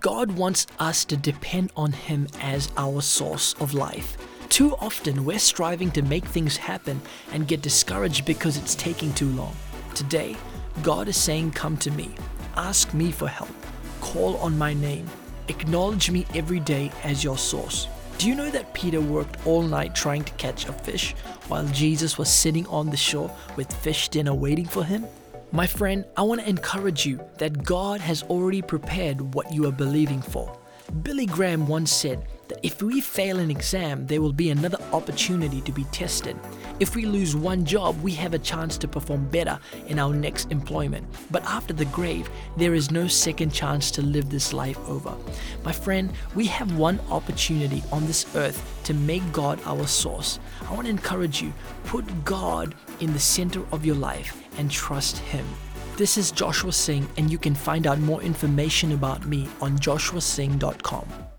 God wants us to depend on Him as our source of life. Too often, we're striving to make things happen and get discouraged because it's taking too long. Today, God is saying, Come to me, ask me for help, call on my name, acknowledge me every day as your source. Do you know that Peter worked all night trying to catch a fish while Jesus was sitting on the shore with fish dinner waiting for him? My friend, I want to encourage you that God has already prepared what you are believing for. Billy Graham once said if we fail an exam, there will be another opportunity to be tested. If we lose one job, we have a chance to perform better in our next employment. But after the grave, there is no second chance to live this life over. My friend, we have one opportunity on this earth to make God our source. I want to encourage you put God in the center of your life and trust Him. This is Joshua Singh, and you can find out more information about me on joshuasingh.com.